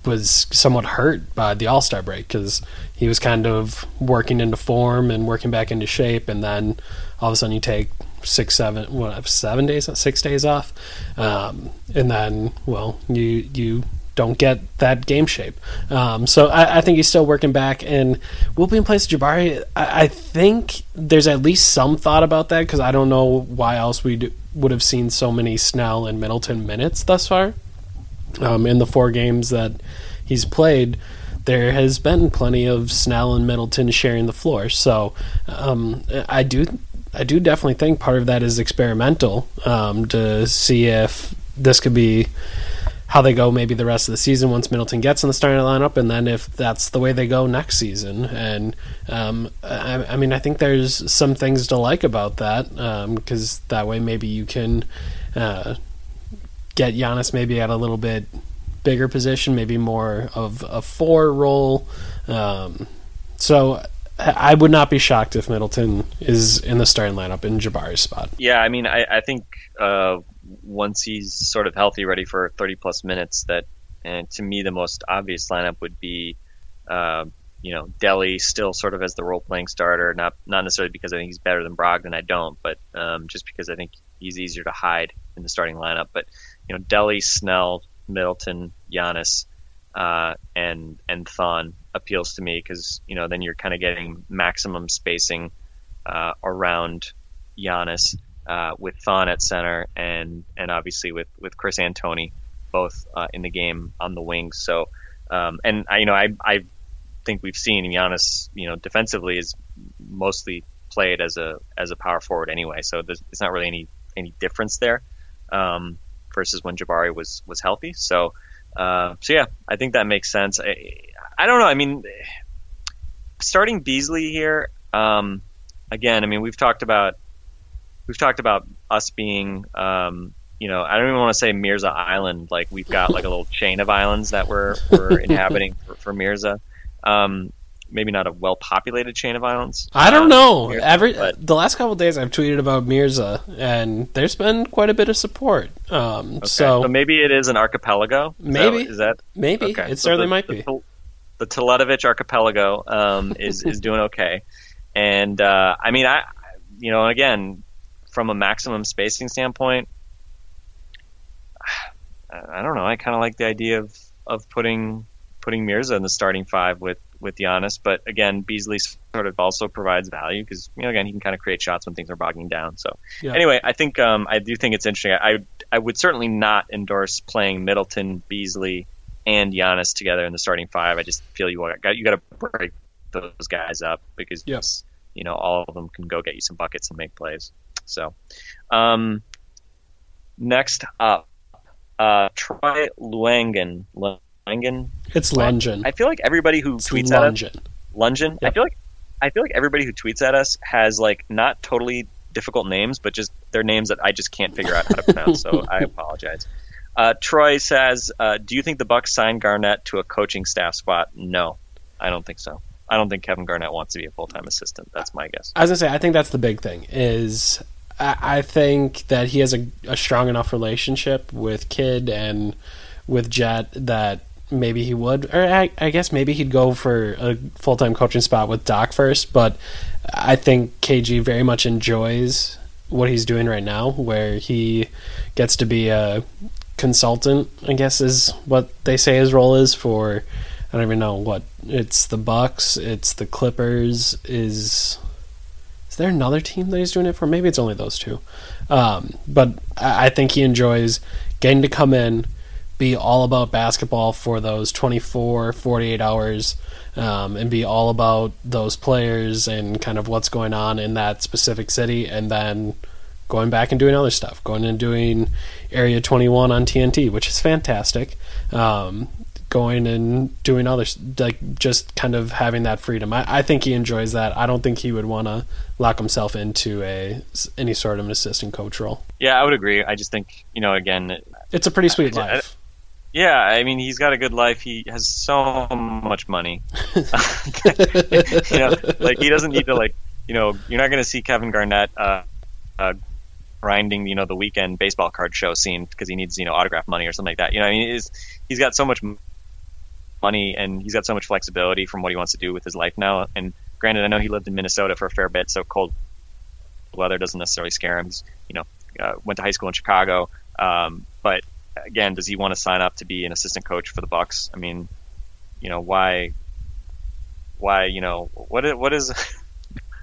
S3: was somewhat hurt by the All Star break because he was kind of working into form and working back into shape, and then all of a sudden you take six, seven, what, seven days, six days off, um, and then well, you you don't get that game shape. Um, so I, I, think he's still working back, and will be in place of Jabari. I, I think there's at least some thought about that because I don't know why else we would have seen so many Snell and Middleton minutes thus far. Um, in the four games that he's played, there has been plenty of Snell and Middleton sharing the floor. So um, I do, I do definitely think part of that is experimental um, to see if this could be how they go maybe the rest of the season once Middleton gets in the starting lineup, and then if that's the way they go next season. And um, I, I, mean, I think there's some things to like about that because um, that way maybe you can uh, get Giannis maybe at a little bit bigger position, maybe more of a four role. Um, so I would not be shocked if Middleton is in the starting lineup in Jabari's spot.
S4: Yeah, I mean, I, I think uh, once he's sort of healthy, ready for 30 plus minutes, that and to me the most obvious lineup would be, uh, you know, Delly still sort of as the role playing starter. Not not necessarily because I think he's better than Brogdon, I don't, but um, just because I think he's easier to hide in the starting lineup. But you know, Delly, Snell, Middleton, Giannis, uh, and and Thon appeals to me because you know then you're kind of getting maximum spacing uh, around Giannis uh, with Thon at center and and obviously with with Khris and Tony both uh, in the game on the wings. So um, and I you know I I think we've seen Giannis you know defensively is mostly played as a as a power forward anyway. So there's it's not really any any difference there um, versus when Jabari was was healthy. So uh, so yeah, I think that makes sense. I, I don't know. I mean, starting Beasley here. Um, again, I mean, we've talked about we've talked about us being, um, you know, I don't even want to say Mirza Island. Like we've got like a little chain of islands that we're we're inhabiting for, for Mirza. Um, maybe not a well populated chain of islands.
S3: I don't know. Mirza, Every but, the last couple days, I've tweeted about Mirza, and there's been quite a bit of support. Um, okay. so,
S4: so, maybe it is an archipelago.
S3: Is maybe
S4: that, is that
S3: maybe okay. it certainly
S4: the,
S3: might be.
S4: The, the Teletovic archipelago um, is is doing okay, and uh, I mean, I you know, again, from a maximum spacing standpoint, I don't know. I kind of like the idea of, of putting putting Mirza in the starting five with with Giannis, but again, Beasley sort of also provides value because you know again he can kind of create shots when things are bogging down. So yeah. anyway, I think um, I do think it's interesting. I I would certainly not endorse playing Middleton, Beasley, and Giannis together in the starting five. I just feel you got you got to break those guys up because
S3: yes.
S4: you know all of them can go get you some buckets and make plays. So, um, next up, uh, Troy Luangen. Luangen.
S3: It's Lungen.
S4: I feel like everybody who
S3: it's
S4: tweets
S3: Lungen.
S4: at us, Lungen.
S3: Yep.
S4: I feel like I feel like everybody who tweets at us has like not totally difficult names, but just they're names that I just can't figure out how to pronounce. so I apologize. Uh, Troy says, uh, "Do you think the Bucks signed Garnett to a coaching staff spot?" No, I don't think so. I don't think Kevin Garnett wants to be a full time assistant. That's my guess.
S3: As I was gonna say, I think that's the big thing. Is I, think that he has a, a strong enough relationship with Kidd and with Jet that maybe he would, or I, I guess maybe he'd go for a full time coaching spot with Doc first. But I think KG very much enjoys what he's doing right now, where he gets to be a consultant. I guess is what they say his role is for. I don't even know what it's the Bucks, it's the Clippers. Is there another team that he's doing it for? Maybe it's only those two. Um, but I, I think he enjoys getting to come in be all about basketball for those 24, 48 hours um, and be all about those players and kind of what's going on in that specific city and then going back and doing other stuff, going and doing Area 21 on TNT, which is fantastic. Um, going and doing other like just kind of having that freedom. I, I think he enjoys that. I don't think he would want to lock himself into a any sort of an assistant coach role.
S4: Yeah, I would agree. I just think you know again,
S3: it's a pretty sweet
S4: I- I-
S3: life.
S4: Yeah, I mean, he's got a good life. He has so much money. you know, like he doesn't need to like, you know, you're not going to see Kevin Garnett uh, uh, grinding, you know, the weekend baseball card show scene because he needs, you know, autograph money or something like that. You know, I mean, he's he's got so much money and he's got so much flexibility from what he wants to do with his life now. And granted, I know he lived in Minnesota for a fair bit, so cold weather doesn't necessarily scare him. He's, you know, uh, went to high school in Chicago, um, but again, does he want to sign up to be an assistant coach for the Bucks? I mean, you know, why, why, you know, what? What is?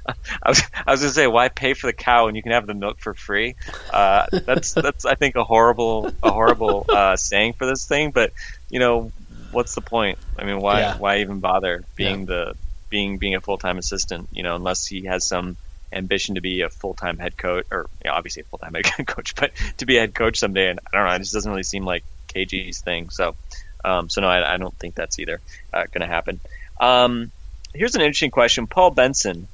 S4: I was, I was gonna say, why pay for the cow when you can have the milk for free? Uh, that's, that's, I think, a horrible, a horrible uh, saying for this thing. But you know, what's the point? I mean, why,
S3: Yeah.
S4: why even bother being the, being, being a full time assistant? You know, unless he has some ambition to be a full time head coach, or you know, obviously a full time head coach, but to be a head coach someday. And I don't know, it just doesn't really seem like KG's thing. So, um, so no, I, I don't think that's either uh, going to happen. Um, here's an interesting question. Paul Benson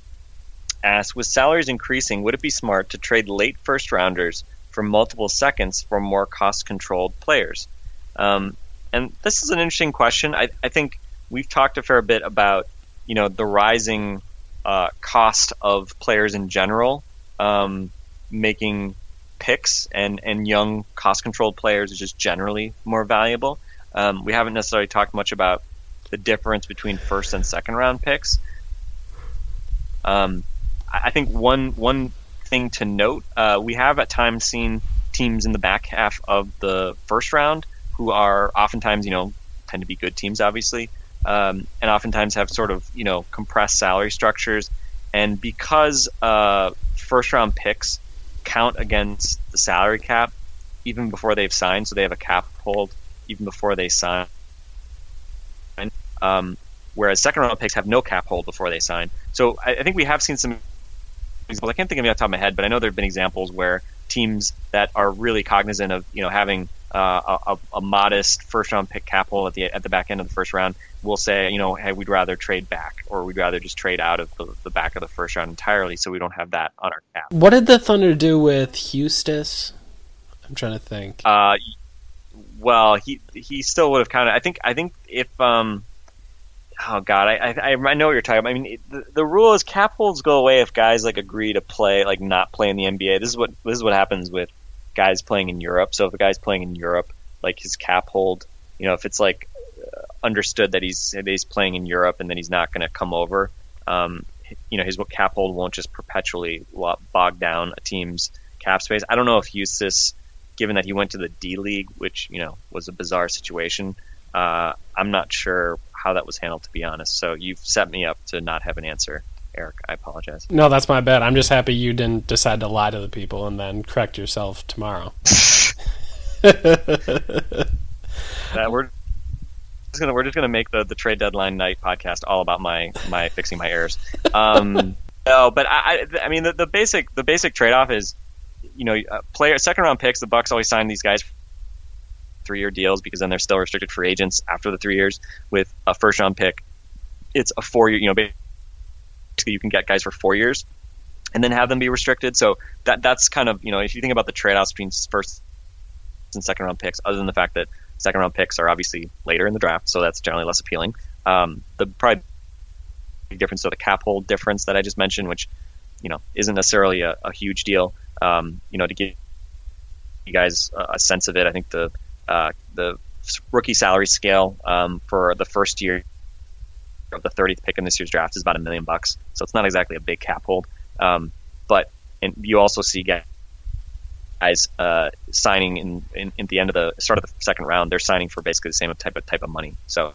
S4: asks, with salaries increasing, would it be smart to trade late first rounders for multiple seconds for more cost controlled players? Um, and this is an interesting question. I, I think we've talked a fair bit about, you know, the rising uh, cost of players in general, um, making picks and, and young cost controlled players is just generally more valuable. Um, we haven't necessarily talked much about the difference between first and second round picks. Um, I think one one thing to note, uh, we have at times seen teams in the back half of the first round who are oftentimes, you know, tend to be good teams, obviously, um, and oftentimes have sort of, you know, compressed salary structures. And because uh, first round picks count against the salary cap even before they've signed, so they have a cap hold even before they sign. Um, whereas second round picks have no cap hold before they sign. So I, I think we have seen some examples. I can't think of any off the top of my head, but I know there have been examples where teams that are really cognizant of you know having uh, a, a modest first round pick cap hold at the at the back end of the first round will say you know hey we'd rather trade back or we'd rather just trade out of the, the back of the first round entirely so we don't have that on our cap.
S3: What did the Thunder do with Huestis? I'm trying to think.
S4: Uh, well, he he still would have counted. I think I think if um, oh god, I I, I know what you're talking about. I mean, it, the, the rule is cap holds go away if guys like agree to play like not play in the NBA. This is what this is what happens with guys playing in Europe. So if a guy's playing in Europe, like his cap hold, you know, if it's like uh, understood that he's he's playing in Europe and then he's not going to come over, um, you know, his cap hold won't just perpetually bog down a team's cap space. I don't know if Huestis, given that he went to the D League, which you know was a bizarre situation, uh, I'm not sure how that was handled to be honest. So you've set me up to not have an answer, Eric. I apologize.
S3: No, that's my bad. I'm just happy you didn't decide to lie to the people and then correct yourself tomorrow.
S4: that we're just gonna we're just gonna make the, the trade deadline night podcast all about my my fixing my errors. Um, no, but I I, I mean the, the basic the basic trade off is you know uh, player second round picks. The Bucks always sign these guys three year deals because then they're still restricted free agents after the three years. With a first round pick, it's a four year. You know, basically you can get guys for four years and then have them be restricted. So that that's kind of you know if you think about the trade offs between first and second round picks, other than the fact that second round picks are obviously later in the draft, so that's generally less appealing. Um, the probably difference, so the cap hold difference that I just mentioned, which you know isn't necessarily a, a huge deal. um, you know, to give you guys a, a sense of it, I think the uh, the rookie salary scale um, for the first year the 30th pick in this year's draft is about a million bucks. So it's not exactly a big cap hold. Um, but and you also see guys uh, signing in, in, in the end of the start of the second round. They're signing for basically the same type of type of money. So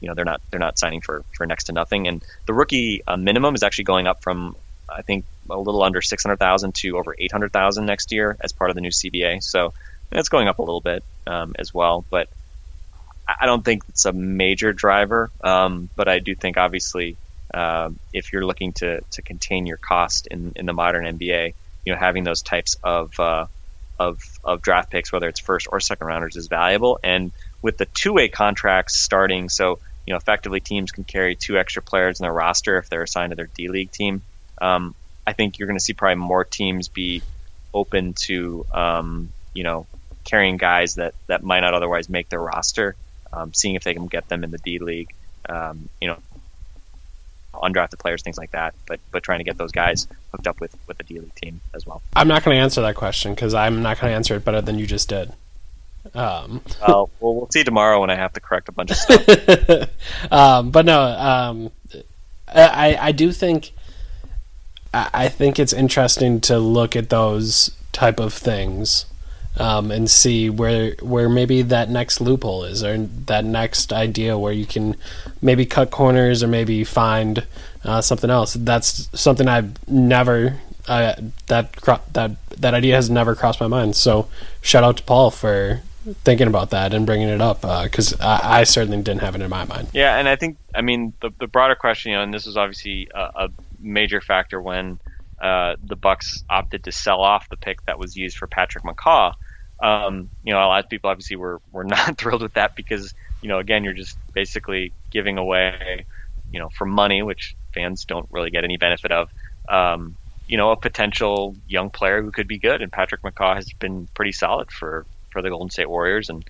S4: you know they're not they're not signing for for next to nothing. And the rookie uh, minimum is actually going up from I think a little under 600,000 to over 800,000 next year as part of the new CBA. So it's going up a little bit um, as well, but I don't think it's a major driver. Um, but I do think obviously uh, if you're looking to, to contain your cost in, in the modern NBA, you know having those types of uh, of of draft picks, whether it's first or second rounders, is valuable. And with the two way contracts starting, so you know effectively teams can carry two extra players in their roster if they're assigned to their D League team. Um, I think you're going to see probably more teams be open to um, you know carrying guys that that might not otherwise make their roster, um, seeing if they can get them in the D League. Um, you know, undrafted players, things like that. But but trying to get those guys hooked up with with the D League team as well.
S3: I'm not going to answer that question because I'm not going to answer it better than you just did. Um,
S4: well, we'll see tomorrow when I have to correct a bunch of stuff.
S3: um, but no, um, I I do think I think it's interesting to look at those type of things um, and see where where maybe that next loophole is or that next idea where you can maybe cut corners or maybe find uh, something else. That's something I've never uh, that that that idea has never crossed my mind. So shout out to Paul for thinking about that and bringing it up because uh, I, I, certainly didn't have it in my mind.
S4: Yeah, and I think I mean the the broader question, you know, and this was obviously a, a major factor when uh, the Bucks opted to sell off the pick that was used for Patrick McCaw. Um, you know, a lot of people obviously were were not thrilled with that because you know, again, you're just basically giving away, you know, for money, which fans don't really get any benefit of. Um, you know, a potential young player who could be good, and Patrick McCaw has been pretty solid for for the Golden State Warriors, and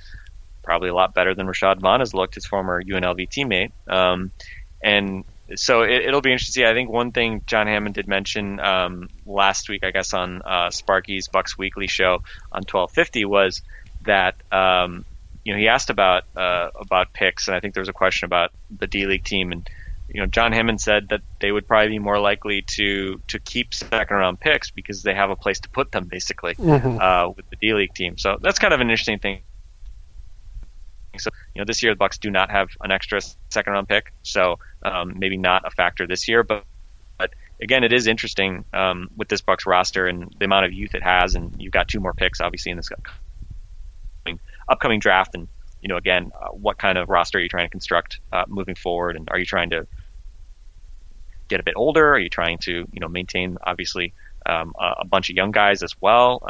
S4: probably a lot better than Rashad Vaughn has looked, his former UNLV teammate. Um, and so it, will be interesting to see. I think one thing John Hammond did mention um, last week, I guess on uh, Sparky's Bucks Weekly show on 1250 was that um, you know he asked about uh, about picks, and I think there was a question about the D League team, and you know John Hammond said that they would probably be more likely to to keep second round picks because they have a place to put them basically mm-hmm. uh, with the D League team. So that's kind of an interesting thing so, you know, this year the Bucks do not have an extra second round pick, so um, maybe not a factor this year. But, but again, it is interesting um, with this Bucks roster and the amount of youth it has, and you've got two more picks obviously in this upcoming, draft. And you know, again, uh, what kind of roster are you trying to construct uh, moving forward? And are you trying to get a bit older? Are you trying to you know maintain obviously um, a, a, bunch of young guys as well?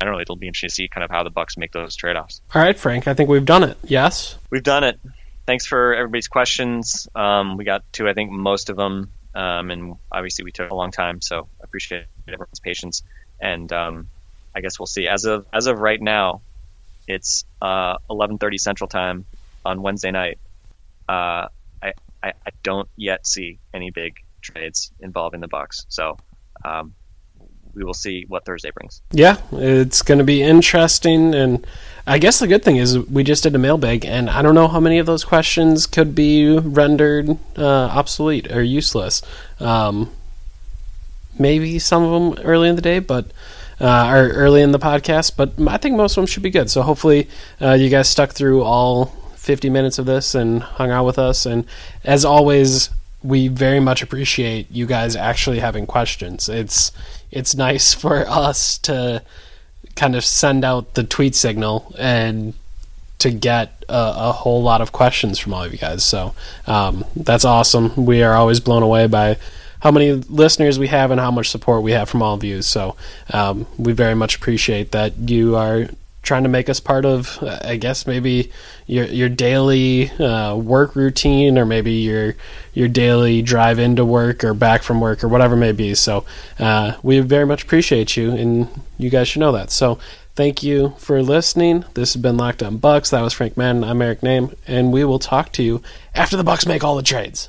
S4: I don't know. It'll be interesting to see kind of how the Bucks make those trade offs.
S3: All right, Frank. I think we've done it. Yes,
S4: we've done it. Thanks for everybody's questions. Um, we got to, I think, most of them, um, and obviously we took a long time, so I appreciate everyone's patience. And um, I guess we'll see. As of as of right now, it's uh, 11:30 Central Time on Wednesday night. Uh, I, I, I don't yet see any big trades involving the Bucks. So um, we will see what Thursday brings.
S3: Yeah, it's going to be interesting, and I guess the good thing is we just did a mailbag, and I don't know how many of those questions could be rendered uh, obsolete or useless. Um, maybe some of them early in the day, but. Uh, or early in the podcast, but I think most of them should be good. So hopefully, uh, you guys stuck through all 50 minutes of this and hung out with us. And as always, we very much appreciate you guys actually having questions. It's it's nice for us to kind of send out the tweet signal and to get a, a whole lot of questions from all of you guys. So um, that's awesome. We are always blown away by how many listeners we have and how much support we have from all of you. So um, we very much appreciate that you are trying to make us part of, uh, I guess maybe your your daily uh, work routine, or maybe your your daily drive into work or back from work or whatever it may be. So uh, we very much appreciate you, and you guys should know that. So thank you for listening. This has been Locked On Bucks. That was Frank Madden. I'm Eric Nehm, and we will talk to you after the Bucks make all the trades.